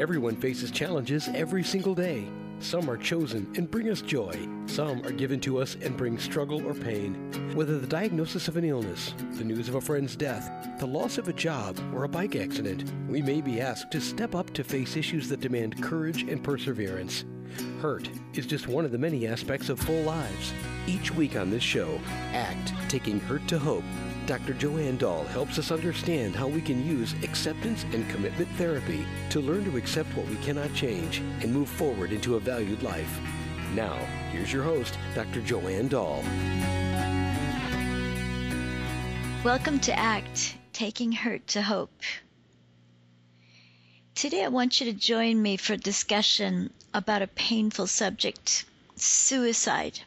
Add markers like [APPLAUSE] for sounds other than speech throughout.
Everyone faces challenges every single day. Some are chosen and bring us joy. Some are given to us and bring struggle or pain. Whether the diagnosis of an illness, the news of a friend's death, the loss of a job, or a bike accident, we may be asked to step up to face issues that demand courage and perseverance. Hurt is just one of the many aspects of full lives. Each week on this show, ACT Taking Hurt to Hope Dr. Joanne Dahl helps us understand how we can use acceptance and commitment therapy to learn to accept what we cannot change and move forward into a valued life. Now, here's your host, Dr. Joanne Dahl. Welcome to ACT Taking Hurt to Hope. Today, I want you to join me for a discussion about a painful subject suicide.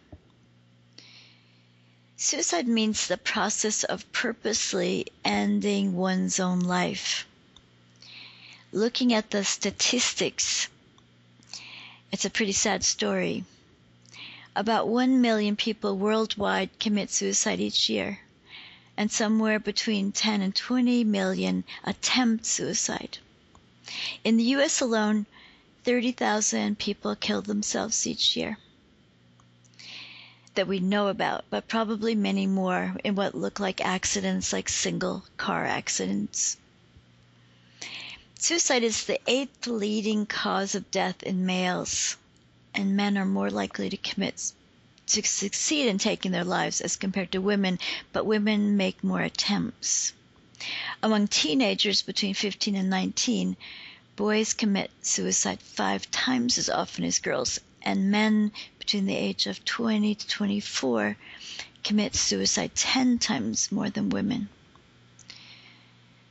Suicide means the process of purposely ending one's own life. Looking at the statistics, it's a pretty sad story. About 1 million people worldwide commit suicide each year, and somewhere between 10 and 20 million attempt suicide. In the US alone, 30,000 people kill themselves each year that we know about, but probably many more in what look like accidents like single car accidents. Suicide is the eighth leading cause of death in males, and men are more likely to commit to succeed in taking their lives as compared to women, but women make more attempts. Among teenagers between 15 and 19, boys commit suicide five times as often as girls, and men between the age of 20 to 24 commit suicide 10 times more than women.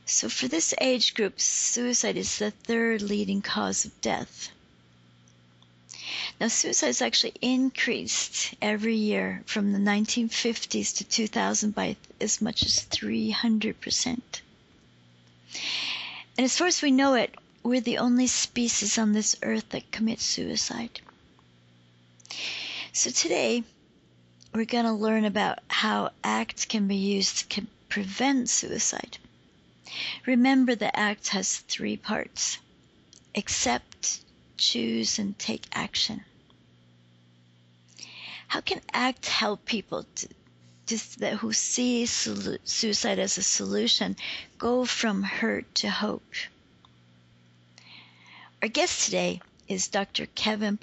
So for this age group, suicide is the third leading cause of death. Now, suicide has actually increased every year from the 1950s to 2000 by as much as 300%. And as far as we know it, we're the only species on this earth that commits suicide. So today, we're going to learn about how ACT can be used to prevent suicide. Remember, the ACT has three parts accept, choose, and take action. How can ACT help people to, to, that who see suicide as a solution go from hurt to hope? Our guest today is Dr. Kevin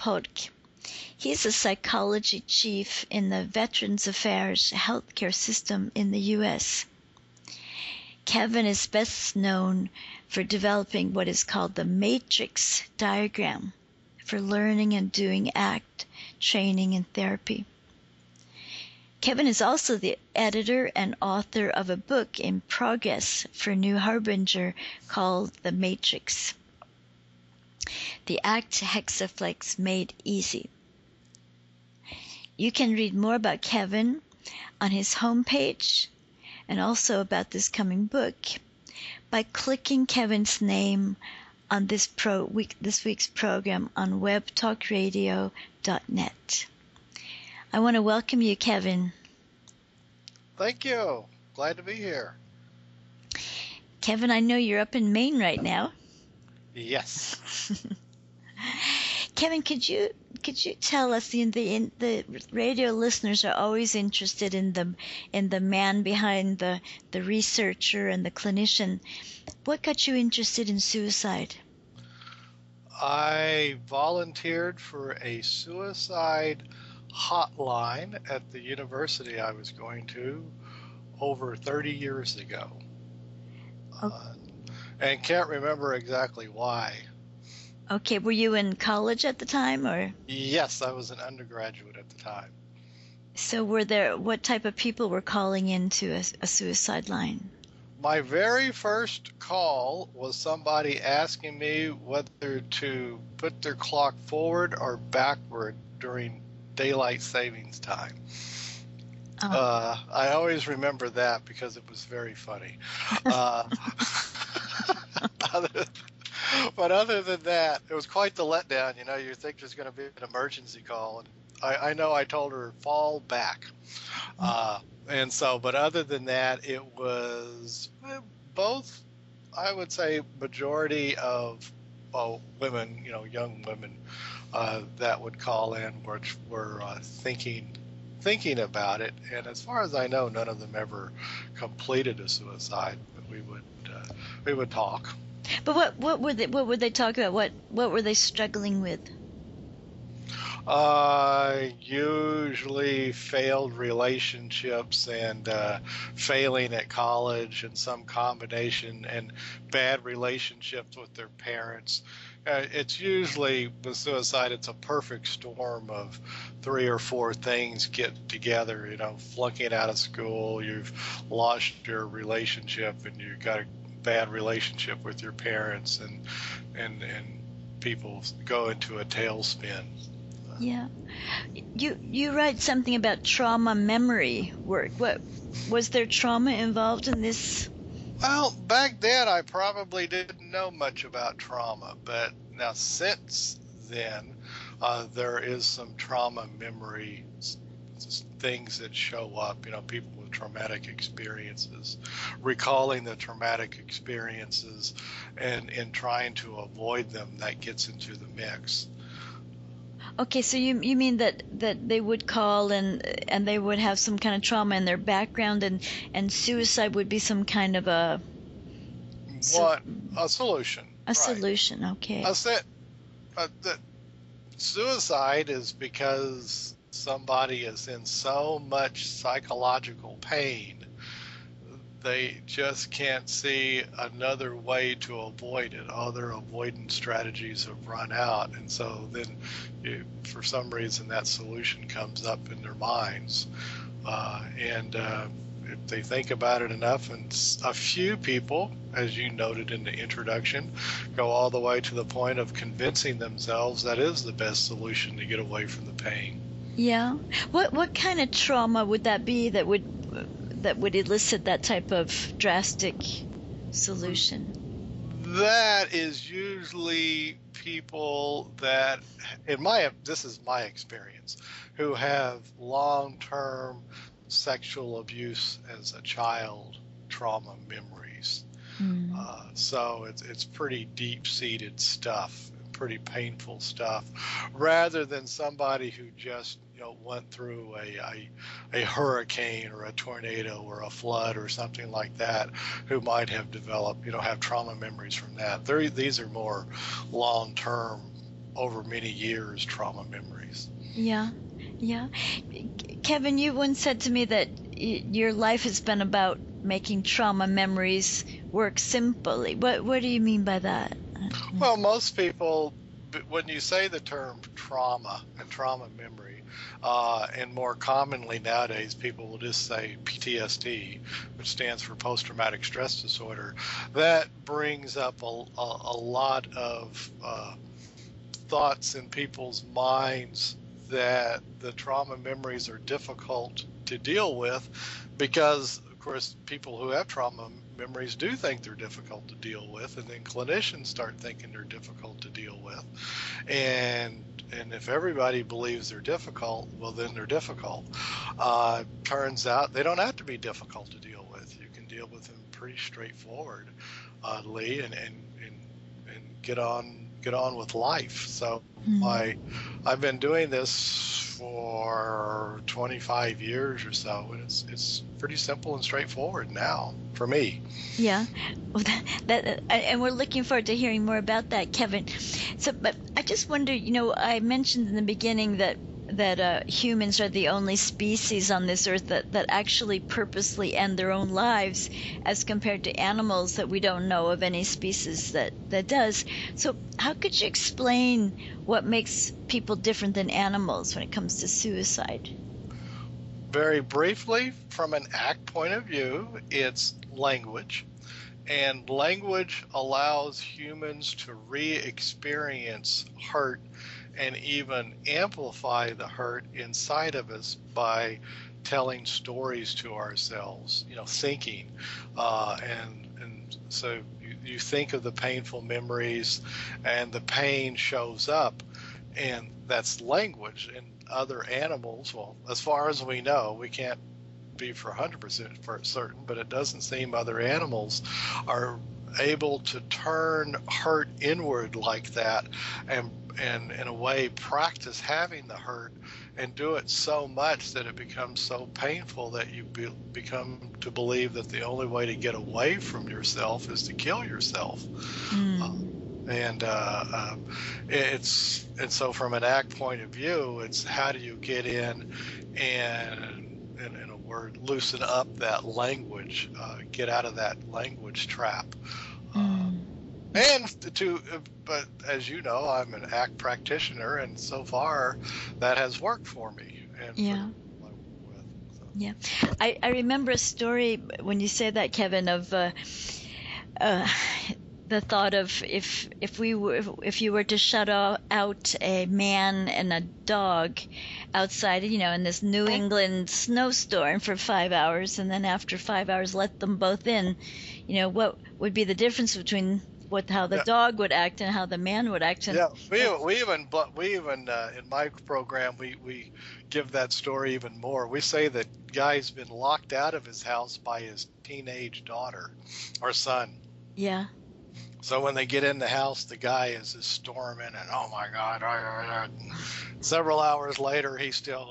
Polk. He's a psychology chief in the Veterans Affairs healthcare system in the U.S. Kevin is best known for developing what is called the matrix diagram for learning and doing ACT training and therapy. Kevin is also the editor and author of a book in progress for New Harbinger called The Matrix. The ACT Hexaflex Made Easy. You can read more about Kevin on his homepage and also about this coming book by clicking Kevin's name on this pro week this week's program on webtalkradio.net. I want to welcome you, Kevin. Thank you. Glad to be here. Kevin, I know you're up in Maine right now. Yes. [LAUGHS] Kevin, could you could you tell us the the the radio listeners are always interested in the in the man behind the the researcher and the clinician. What got you interested in suicide? I volunteered for a suicide hotline at the university I was going to over 30 years ago. Oh. Uh, and can't remember exactly why. Okay, were you in college at the time or? Yes, I was an undergraduate at the time. So were there what type of people were calling into a, a suicide line? My very first call was somebody asking me whether to put their clock forward or backward during daylight savings time. Oh. Uh, I always remember that because it was very funny. [LAUGHS] Uh, other, [LAUGHS] but other than that, it was quite the letdown. You know, you think there's going to be an emergency call, and I, I know I told her fall back, uh, and so. But other than that, it was eh, both. I would say majority of oh, women, you know, young women uh, that would call in, which were uh, thinking thinking about it. And as far as I know, none of them ever completed a suicide. But we would we would talk. But what what were they what would they talk about? What what were they struggling with? Uh, usually failed relationships and uh, failing at college and some combination and bad relationships with their parents. Uh, it's usually with suicide, it's a perfect storm of three or four things get together. You know, flunking out of school, you've lost your relationship, and you've got a bad relationship with your parents, and and and people go into a tailspin. Yeah. You you write something about trauma memory work. What was there trauma involved in this? Well, back then I probably didn't know much about trauma, but now since then uh, there is some trauma memory things that show up. You know, people with traumatic experiences, recalling the traumatic experiences, and and trying to avoid them. That gets into the mix. Okay, so you you mean that that they would call and and they would have some kind of trauma in their background and and suicide would be some kind of a what a solution a right. solution okay a set uh, that suicide is because somebody is in so much psychological pain they just can't see another way to avoid it. Other avoidance strategies have run out, and so then, you, for some reason, that solution comes up in their minds, uh, and uh, if they think about it enough, and a few people, as you noted in the introduction, go all the way to the point of convincing themselves that is the best solution to get away from the pain. Yeah. What what kind of trauma would that be that would that would elicit that type of drastic solution? That is usually people that, in my this is my experience, who have long-term sexual abuse as a child trauma memories. Mm. Uh, so it's it's pretty deep-seated stuff, pretty painful stuff, rather than somebody who just you know went through a, a, a hurricane or a tornado or a flood or something like that who might have developed you know have trauma memories from that. They're, these are more long term over many years trauma memories. Yeah. Yeah. Kevin you once said to me that your life has been about making trauma memories work simply. What what do you mean by that [LAUGHS] well most people when you say the term trauma and trauma memory uh, and more commonly nowadays, people will just say PTSD, which stands for post traumatic stress disorder. That brings up a, a, a lot of uh, thoughts in people's minds that the trauma memories are difficult to deal with because, of course, people who have trauma memories do think they're difficult to deal with, and then clinicians start thinking they're difficult to deal with. And and if everybody believes they're difficult, well, then they're difficult. Uh, turns out they don't have to be difficult to deal with. You can deal with them pretty straightforward, uh, Lee, and, and, and, and get on get on with life. So mm-hmm. I I've been doing this for 25 years or so, and it's it's pretty simple and straightforward now for me. Yeah, well, [LAUGHS] that, that uh, and we're looking forward to hearing more about that, Kevin. So, but I just wonder, you know, I mentioned in the beginning that that uh, humans are the only species on this earth that, that actually purposely end their own lives as compared to animals that we don't know of any species that, that does. So, how could you explain what makes people different than animals when it comes to suicide? Very briefly, from an ACT point of view, it's language. And language allows humans to re experience hurt and even amplify the hurt inside of us by telling stories to ourselves, you know, thinking. Uh, and, and so you, you think of the painful memories and the pain shows up, and that's language. And other animals, well, as far as we know, we can't be for 100% for certain, but it doesn't seem other animals are able to turn hurt inward like that and and in a way practice having the hurt and do it so much that it becomes so painful that you be, become to believe that the only way to get away from yourself is to kill yourself. Mm. Uh, and uh, uh, it's and so from an act point of view, it's how do you get in and in, in a word loosen up that language, uh, get out of that language trap. Mm and to but as you know i'm an act practitioner and so far that has worked for me yeah so. yeah I, I remember a story when you said that kevin of uh, uh, the thought of if if we were if you were to shut out a man and a dog outside you know in this new england snowstorm for five hours and then after five hours let them both in you know what would be the difference between what how the yeah. dog would act and how the man would act. And, yeah, we, we even we even uh, in my program we we give that story even more. We say that guy's been locked out of his house by his teenage daughter or son. Yeah. So when they get in the house, the guy is just storming, and oh my God! several hours later, he's still.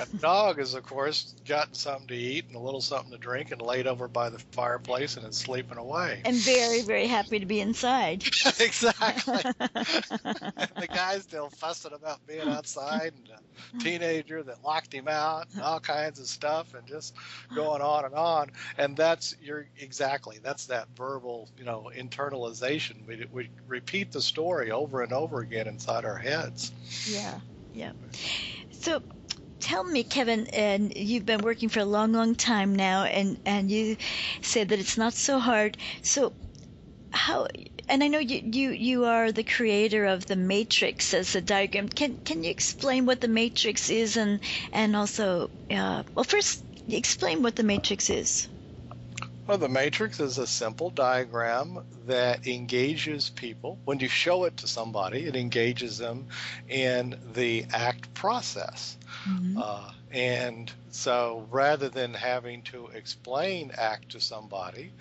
And the dog is, of course, gotten something to eat and a little something to drink, and laid over by the fireplace, and it's sleeping away. And very, very happy to be inside. [LAUGHS] exactly. the guy's still fussing about being outside, and a teenager that locked him out, and all kinds of stuff, and just going on and on. And that's you're exactly that's that verbal, you know internalization. We, we repeat the story over and over again inside our heads. Yeah, yeah. So tell me, Kevin, and you've been working for a long, long time now, and, and you said that it's not so hard. So, how and I know you, you, you are the creator of the matrix as a diagram. Can can you explain what the matrix is and and also uh, well first explain what the matrix is. Well, the matrix is a simple diagram that engages people. When you show it to somebody, it engages them in the act process. Mm-hmm. Uh, and so rather than having to explain ACT to somebody,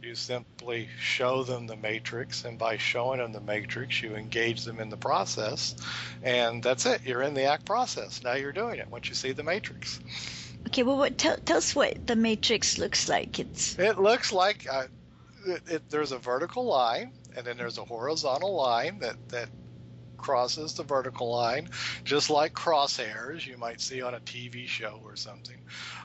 you simply show them the matrix. And by showing them the matrix, you engage them in the process. And that's it. You're in the ACT process. Now you're doing it once you see the matrix. Okay, well, what, tell, tell us what the matrix looks like. It's it looks like uh, it, it, there's a vertical line, and then there's a horizontal line that that crosses the vertical line, just like crosshairs you might see on a TV show or something,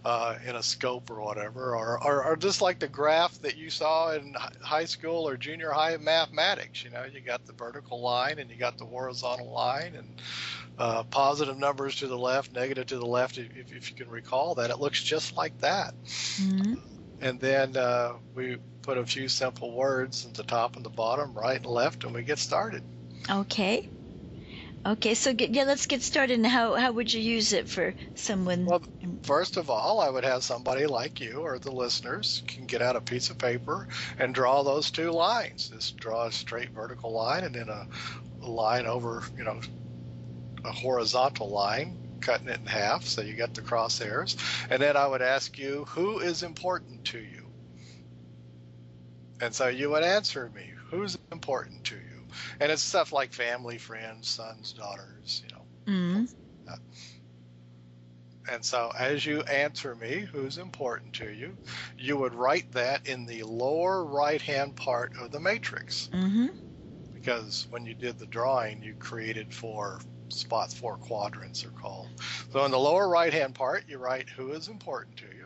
uh, in a scope or whatever, or, or, or just like the graph that you saw in high school or junior high mathematics. You know, you got the vertical line and you got the horizontal line, and uh, positive numbers to the left, negative to the left, if, if, you can recall that. It looks just like that. Mm-hmm. And then uh, we put a few simple words at the top and the bottom, right and left, and we get started. Okay. Okay, so get, yeah, let's get started. And how, how would you use it for someone? Well, first of all, I would have somebody like you or the listeners can get out a piece of paper and draw those two lines. Just draw a straight vertical line and then a, a line over, you know, a horizontal line, cutting it in half, so you get the crosshairs. And then I would ask you, who is important to you? And so you would answer me, who's important to you? And it's stuff like family, friends, sons, daughters, you know. Mm-hmm. And so as you answer me, who's important to you, you would write that in the lower right hand part of the matrix. Mm-hmm. Because when you did the drawing, you created four spots, four quadrants are called. So in the lower right hand part, you write who is important to you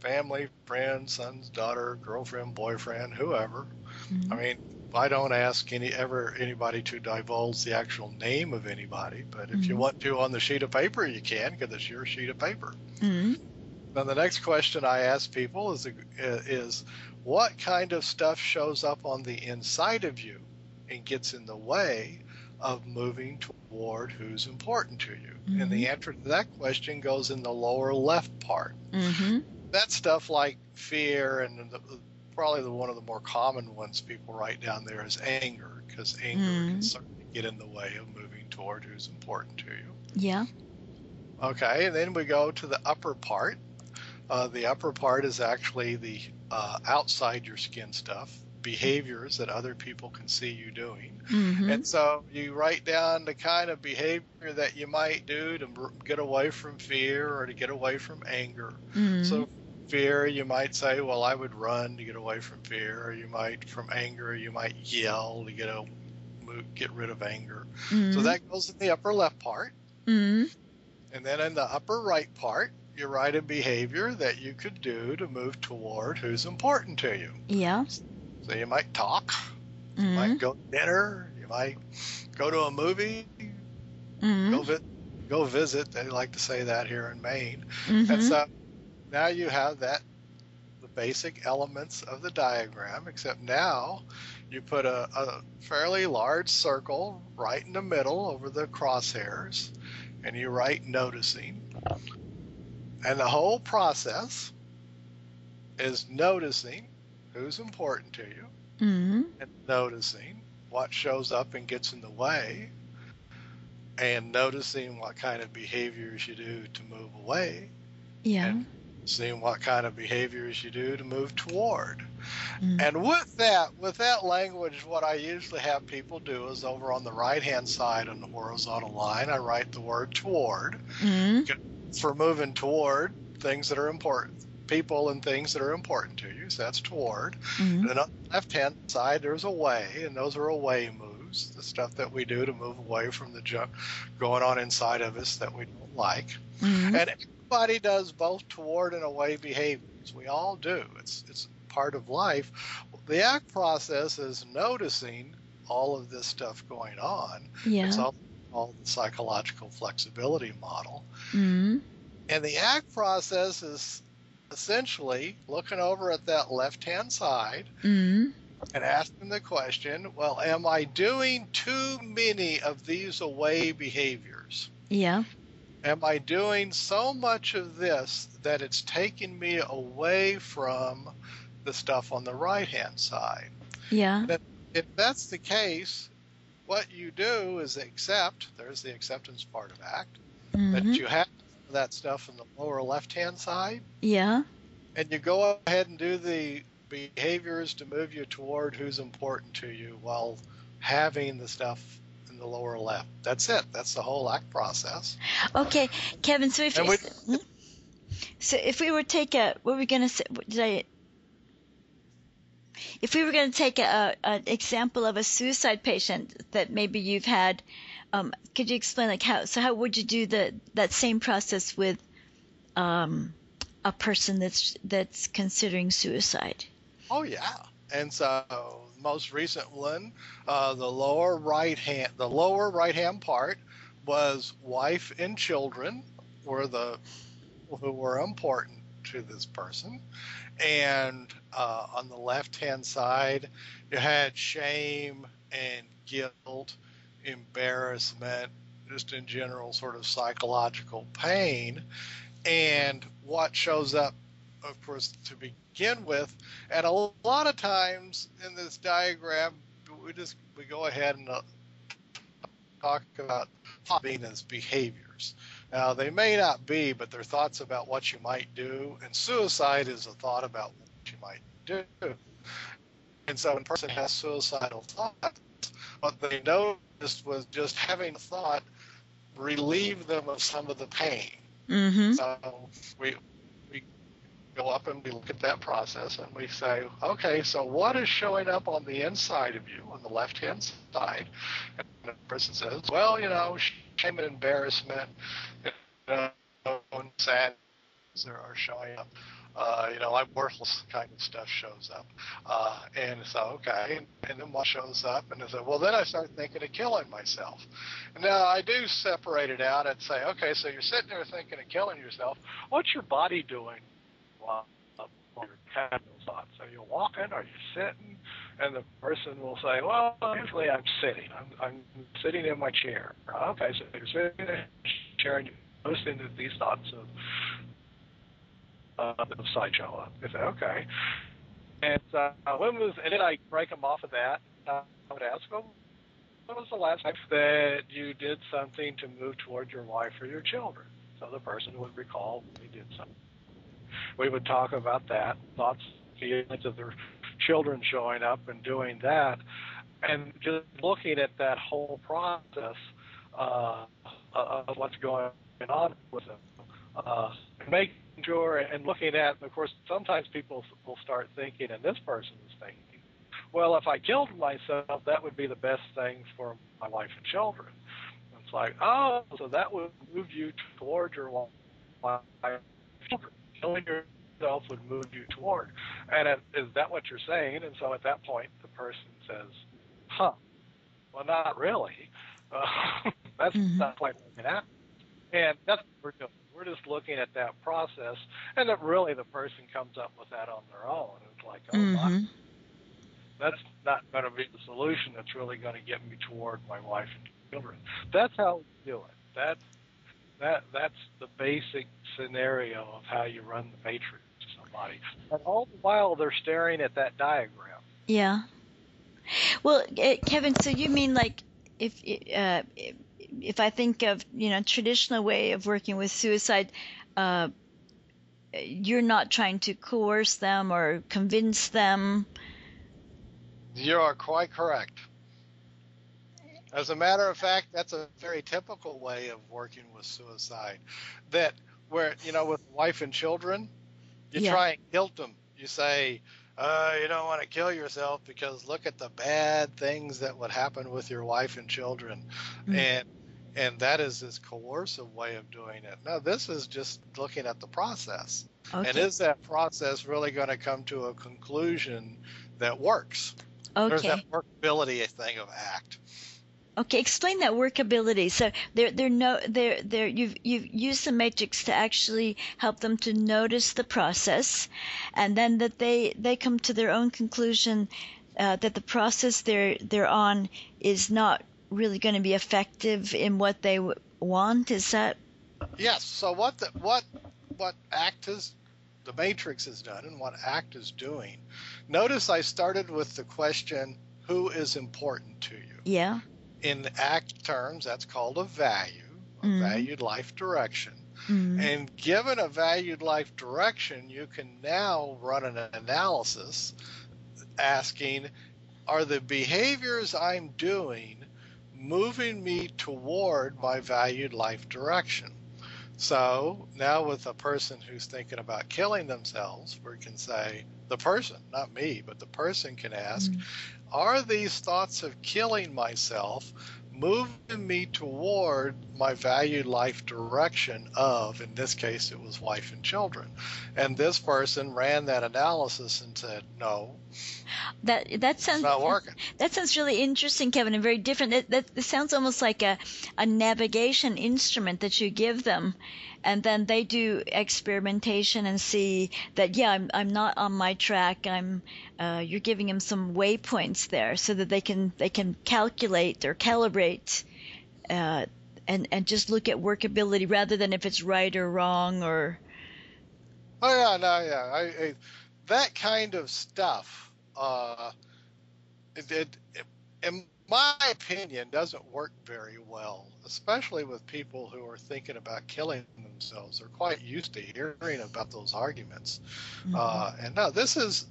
family, friend, sons, daughter, girlfriend, boyfriend, whoever. Mm-hmm. I mean, I don't ask any ever anybody to divulge the actual name of anybody, but if mm-hmm. you want to on the sheet of paper, you can because it's your sheet of paper. Mm-hmm. Then the next question I ask people is is what kind of stuff shows up on the inside of you and gets in the way of moving toward who's important to you? Mm-hmm. And the mm-hmm. answer to that question goes in the lower left part. Mm-hmm. That stuff like fear and the, probably the, one of the more common ones people write down there is anger, because anger mm. can certainly get in the way of moving toward who's important to you. Yeah. Okay, and then we go to the upper part. Uh, the upper part is actually the uh, outside your skin stuff, behaviors that other people can see you doing. Mm-hmm. And so you write down the kind of behavior that you might do to get away from fear or to get away from anger. Mm-hmm. So, fear, you might say, Well, I would run to get away from fear. Or you might, from anger, you might yell to get, a, get rid of anger. mm-hmm. So that goes in the upper left part. mm-hmm. And then in the upper right part, you write a behavior that you could do to move toward who's important to you. Yeah. So you might talk, you Mm-hmm. might go to dinner, you might go to a movie, Mm-hmm. go, vi- go visit. They like to say that here in Maine. Mm-hmm. And so now you have that, the basic elements of the diagram, except now you put a, a fairly large circle right in the middle over the crosshairs, and you write noticing. And the whole process is noticing who's important to you Mm-hmm. and noticing what shows up and gets in the way and noticing what kind of behaviors you do to move away Yeah. and seeing what kind of behaviors you do to move toward. Mm. And with that, with that language, what I usually have people do is over on the right hand side on the horizontal line, I write the word toward Mm-hmm. for moving toward things that are important, people and things that are important to you. So that's toward. Mm-hmm. And then on the left hand side, there's away, and those are away moves, the stuff that we do to move away from the junk going on inside of us that we don't like. Mm-hmm. And everybody does both toward and away behaviors. We all do. It's it's part of life. The act process is noticing all of this stuff going on. Yeah. It's all called the psychological flexibility model. Mm-hmm. And the act process is essentially looking over at that left hand side Mm-hmm. and asking the question, well, am I doing too many of these away behaviors? Yeah. Am I doing so much of this that it's taking me away from the stuff on the right hand side? Yeah. If that's the case, what you do is accept, there's the acceptance part of ACT, Mm-hmm. that you have that stuff in the lower left hand side, Yeah. and you go ahead and do the behaviors to move you toward who's important to you while having the stuff in the lower left. That's it. That's the whole ACT process. Okay, Kevin. So if we- Hmm? so if we were to take a, what were we gonna say? Did I? If we were going to take a, an example of a suicide patient that maybe you've had, um, could you explain like how? So how would you do the that same process with um, a person that's that's considering suicide? Oh yeah. And so the most recent one, uh, the lower right hand, the lower right hand part was wife and children were the who were important to this person, and uh, on the left hand side you had shame and guilt, embarrassment, just in general sort of psychological pain, and what shows up of course, to begin with. And a lot of times in this diagram, we just we go ahead and uh, talk about being as behaviors. Now, they may not be, but they're thoughts about what you might do, and suicide is a thought about what you might do. And so, when a person has suicidal thoughts, what they noticed was just having a thought relieve them of some of the pain. Mm-hmm. So we go up and we look at that process and we say, okay, so what is showing up on the inside of you, on the left hand side? And the person says, well, you know, shame and embarrassment, you know, and sadness are showing up. Uh, you know, I'm worthless kind of stuff shows up. Uh, and so, okay. And, then what shows up? And I say, well, then I start thinking of killing myself. Now, I do separate it out and say, okay, so you're sitting there thinking of killing yourself. What's your body doing while you're thoughts? Are you walking? Are you sitting? And the person will say, well, usually I'm sitting. I'm, I'm sitting in my chair. Okay, so you're sitting in a chair and you're listening to these thoughts of uh, the sideshow up. Say, okay. And uh, when was, and then I break them off of that. Uh, I would ask them, when was the last time that you did something to move toward your wife or your children? So the person would recall we did something. We would talk about that, thoughts feelings of their children showing up and doing that, and just looking at that whole process uh, of what's going on with them, uh, making sure and looking at, of course, sometimes people will start thinking, and this person is thinking, well, if I killed myself, that would be the best thing for my wife and children. It's like, oh, so that would move you toward your wife and children. Killing yourself would move you toward. And it, is that what you're saying? And so at that point, the person says, huh, well, not really. Uh, [LAUGHS] that's mm-hmm. not quite what happened. And that's what we're doing. We're just looking at that process, and that really the person comes up with that on their own. It's like, oh, mm-hmm. my, that's not going to be the solution that's really going to get me toward my wife and children. That's how we do it. That's that that's the basic scenario of how you run the matrix to somebody. And all the while they're staring at that diagram. Yeah. Well, eh, Kevin, so you mean like if uh, if I think of you know traditional way of working with suicide, uh, you're not trying to coerce them or convince them you are quite correct. As a matter of fact, that's a very typical way of working with suicide. That where you know with wife and children, you yeah. try and guilt them. You say, uh, you don't want to kill yourself because look at the bad things that would happen with your wife and children, mm-hmm. and and that is this coercive way of doing it. No, this is just looking at the process. Okay. And is that process really going to come to a conclusion that works? Okay. There's that workability thing of ACT. Okay, explain that workability. So they're they're no, there, there. You've you've used the matrix to actually help them to notice the process, and then that they they come to their own conclusion uh, that the process they're they're on is not really going to be effective in what they w- want. Is that? Yes. So what the, what what ACT is the matrix is done and what ACT is doing. Notice I started with the question, who is important to you? Yeah. In ACT terms, that's called a value, a mm. valued life direction. Mm. And given a valued life direction, you can now run an analysis asking, are the behaviors I'm doing moving me toward my valued life direction? So now, with a person who's thinking about killing themselves, we can say, the person, not me, but the person can ask, mm-hmm. are these thoughts of killing myself moving me toward my valued life direction of, in this case, it was wife and children. And this person ran that analysis and said, no. That that sounds not working. That sounds really interesting, Kevin, and very different. That, that, that sounds almost like a, a navigation instrument that you give them, and then they do experimentation and see that yeah, I'm I'm not on my track. I'm uh, you're giving them some waypoints there so that they can they can calculate or calibrate. Uh, and, and just look at workability rather than if it's right or wrong or oh yeah no yeah I, I that kind of stuff uh, it, it, it, my opinion, doesn't work very well, especially with people who are thinking about killing themselves. They're quite used to hearing about those arguments. Mm-hmm. Uh, and no, this is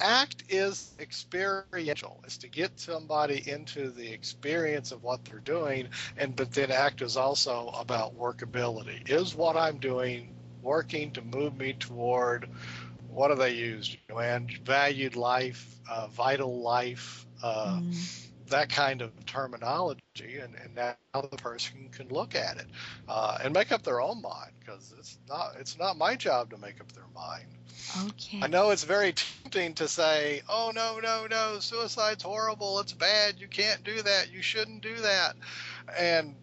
act is experiential. It's to get somebody into the experience of what they're doing, and but then act is also about workability. Is what I'm doing working to move me toward what do they use, And Valued life, uh, vital life, uh, mm. That kind of terminology, and, and now the person can look at it uh, and make up their own mind because it's not it's not my job to make up their mind. Okay. I know it's very tempting to say, "Oh no, no, no, suicide's horrible. It's bad. You can't do that. You shouldn't do that," and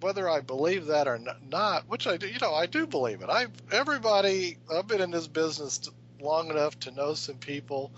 whether I believe that or not, which I do, you know, I do believe it. I everybody, I've been in this business long enough to know some people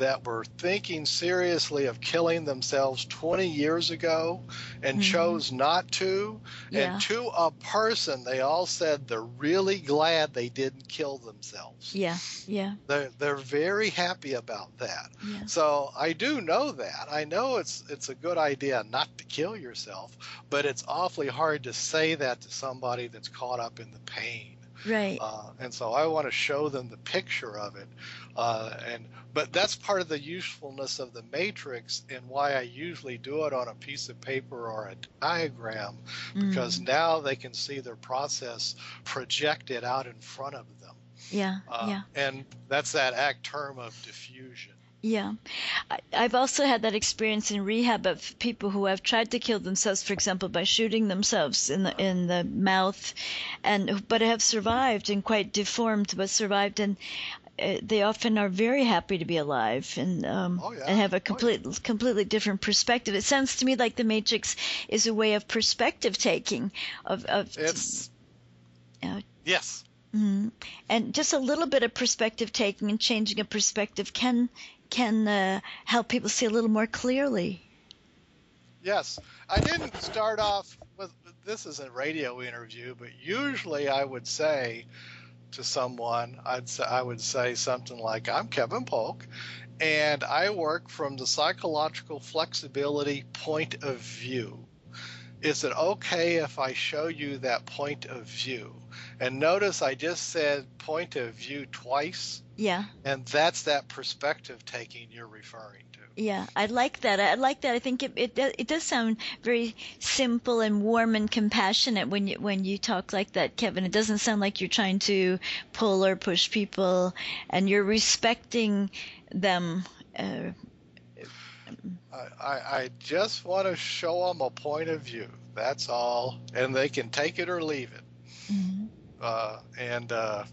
that were thinking seriously of killing themselves 20 years ago and mm-hmm. chose not to. Yeah. And to a person, they all said they're really glad they didn't kill themselves. Yeah, yeah. They're, they're very happy about that. Yeah. So I do know that. I know it's it's a good idea not to kill yourself, but it's awfully hard to say that to somebody that's caught up in the pain. Right. Uh, and so I want to show them the picture of it. Uh, and but that's part of the usefulness of the matrix and why I usually do it on a piece of paper or a diagram because Mm. now they can see their process projected out in front of them. Yeah. Uh, yeah. And that's that act term of defusion. Yeah. I, I've also had that experience in rehab of people who have tried to kill themselves, for example, by shooting themselves in the in the mouth, and but have survived and quite deformed, but survived, and uh, they often are very happy to be alive and um, Oh, yeah. and have Oh, a complete completely different perspective. It sounds to me like the Matrix is a way of perspective taking, of of It's Yeah. yes. Mhm. and just a little bit of perspective taking and changing a perspective can can uh, help people see a little more clearly. Yes, I didn't start off with this is a radio interview, but usually I would say to someone, I'd say, I would say something like, "I'm Kevin Polk, and I work from the psychological flexibility point of view. Is it okay if I show you that point of view?" And notice I just said point of view twice, Yeah, and that's that perspective taking you're referring to. yeah, I like that. I like that. I think it it does, it does sound very simple and warm and compassionate when you when you talk like that, Kevin. It doesn't sound like you're trying to pull or push people, and you're respecting them. Uh, I, I, just want to show them a point of view. That's all, and they can take it or leave it. mhm. Uh, and uh,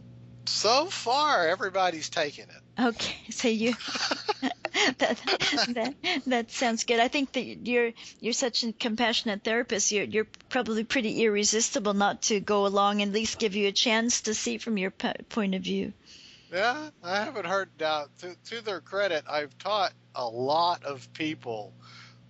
so far, everybody's taking it. Okay, [LAUGHS] so you [LAUGHS] that, that that sounds good. I think that you're you're such a compassionate therapist. You're you're probably pretty irresistible not to go along and at least give you a chance to see from your po- point of view. Yeah, I haven't heard. Now, to, to their credit, I've taught a lot of people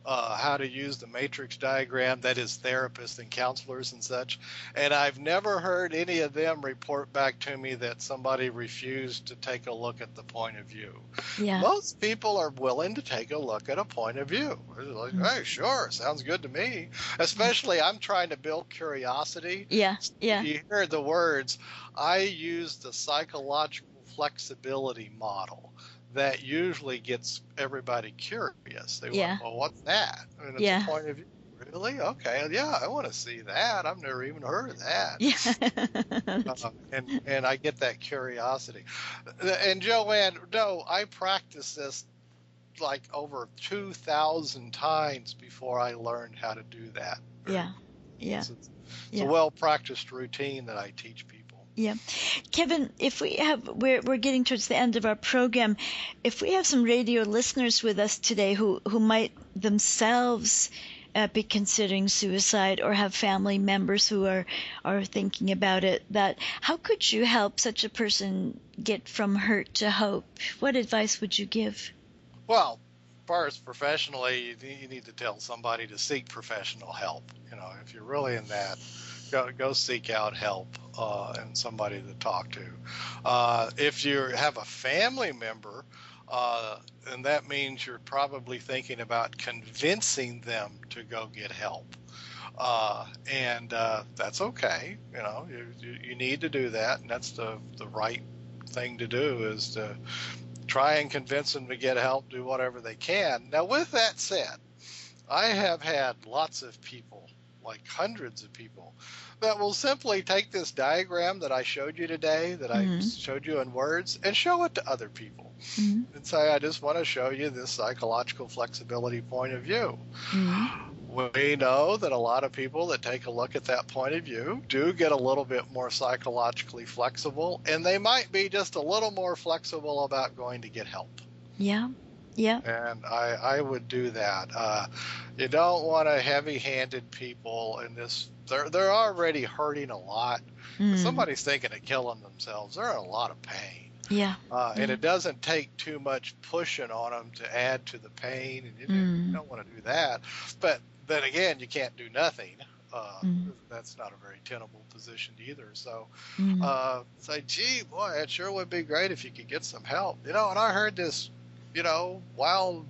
uh, how to use the matrix diagram. That is, therapists and counselors and such. And I've never heard any of them report back to me that somebody refused to take a look at the point of view. Yeah. Most people are willing to take a look at a point of view. Like, Mm-hmm. hey, sure, sounds good to me. Especially, I'm trying to build curiosity. Yeah. Yeah. You hear the words. I use the psychological flexibility model. That usually gets everybody curious. They Yeah. want, well, what's that? And it's Yeah. a point of view. Really? Okay. Yeah, I want to see that. I've never even heard of that. Yeah. Uh, and and I get that curiosity. And Joanne, no, I practiced this like over two thousand times before I learned how to do that. yeah. Yeah. It's, it's Yeah. a well practiced routine that I teach people. Kevin, if we have, we're, we're getting towards the end of our program. If we have some radio listeners with us today who, who might themselves uh, be considering suicide or have family members who are, are thinking about it, that how could you help such a person get from hurt to hope? What advice would you give? Well, first, professionally, you you need to tell somebody to seek professional help. You know, if you're really in that, go, go seek out help uh, and somebody to talk to. Uh, if you have a family member, uh, and that means you're probably thinking about convincing them to go get help. Uh, and uh, that's okay. You know, you, you, you need to do that, and that's the, the right thing to do is to try and convince them to get help, do whatever they can. Now, with that said, I have had lots of people, like hundreds of people, that will simply take this diagram that I showed you today, that I Mhm. showed you in words, and show it to other people Mhm. and say, I just want to show you this psychological flexibility point of view. Mhm. We know that a lot of people that take a look at that point of view do get a little bit more psychologically flexible, and they might be just a little more flexible about going to get help. Yeah. Yeah. And I, I would do that. Uh, you don't want to heavy-handed people in this. They're they're already hurting a lot. If Mm. somebody's thinking of killing themselves, they're in a lot of pain. Yeah. Uh, and it doesn't take too much pushing on them to add to the pain, and you, don't- Mm. you don't want to do that. But then again, you can't do nothing. Uh, Mm. That's not a very tenable position either. So, Mm. uh, say, gee, boy, it sure would be great if you could get some help. You know, and I heard this, you know, wild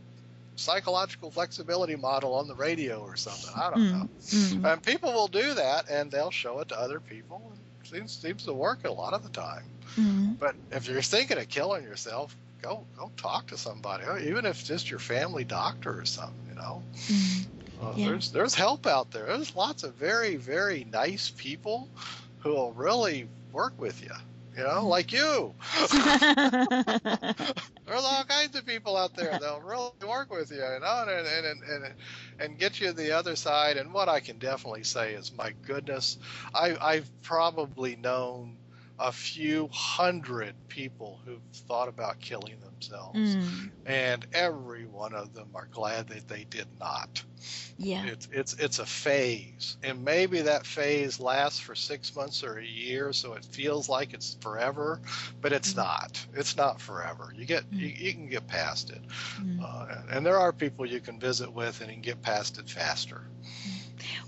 psychological flexibility model on the radio or something. I don't Mm. know. Mm. And people will do that, and they'll show it to other people. And Seems seems to work a lot of the time. Mm-hmm. But if you're thinking of killing yourself, go go talk to somebody, even if it's just your family doctor or something. You know, Mm-hmm. uh, Yeah. there's there's help out there. There's lots of very very nice people who will really work with you. You know, like you. [LAUGHS] There's all kinds of people out there that'll really work with you, you know, and and, and and and get you the other side. And what I can definitely say is, my goodness, I, I've probably known a few hundred people who've thought about killing themselves, Mm, and every one of them are glad that they did not. yeah. It's it's it's a phase, and maybe that phase lasts for six months or a year, so it feels like it's forever, but it's Mhm. not. It's not forever. You get you, Mhm. you can get past it, Mm. uh, and, and there are people you can visit with and you can get past it faster.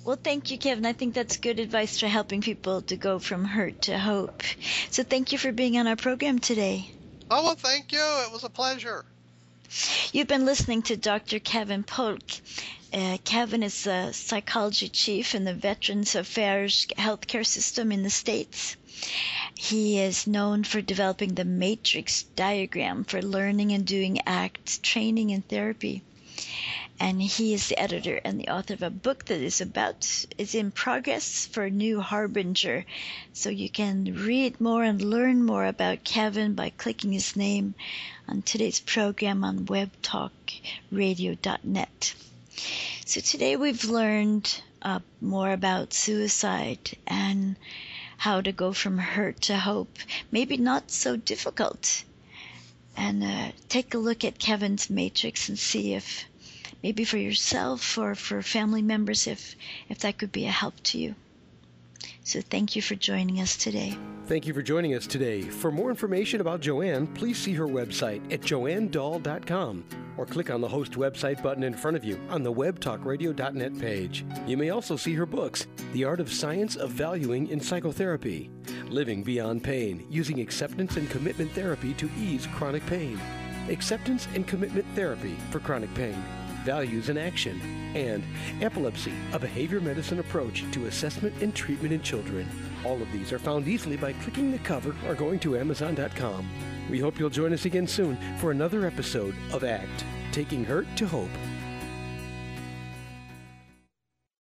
Well, thank you, Kevin. I think that's good advice for helping people to go from hurt to hope. So thank you for being on our program today. Oh well, thank you. It was a pleasure. You've been listening to Dr. Kevin Polk. Uh, Kevin is the psychology chief in the Veterans Affairs healthcare system in the States. He is known for developing the matrix diagram for learning and doing ACT training and therapy. And he is the editor and the author of a book that is about is in progress for New Harbinger. So you can read more and learn more about Kevin by clicking his name on today's program on webtalkradio.net. So today we've learned uh, more about suicide and how to go from hurt to hope. Maybe not so difficult. And uh, take a look at Kevin's matrix and see if maybe for yourself or for family members if if that could be a help to you. So thank you for joining us today. Thank you for joining us today. For more information about Joanne, please see her website at joannedahl.com or click on the host website button in front of you on the webtalkradio.net page. You may also see her books, The Art of Science of Valuing in Psychotherapy, Living Beyond Pain, Using Acceptance and Commitment Therapy to Ease Chronic Pain, Acceptance and Commitment Therapy for Chronic Pain, Values in Action, and Epilepsy, a behavior medicine approach to assessment and treatment in children. All of these are found easily by clicking the cover or going to Amazon.com. We hope you'll join us again soon for another episode of ACT Taking Hurt to Hope.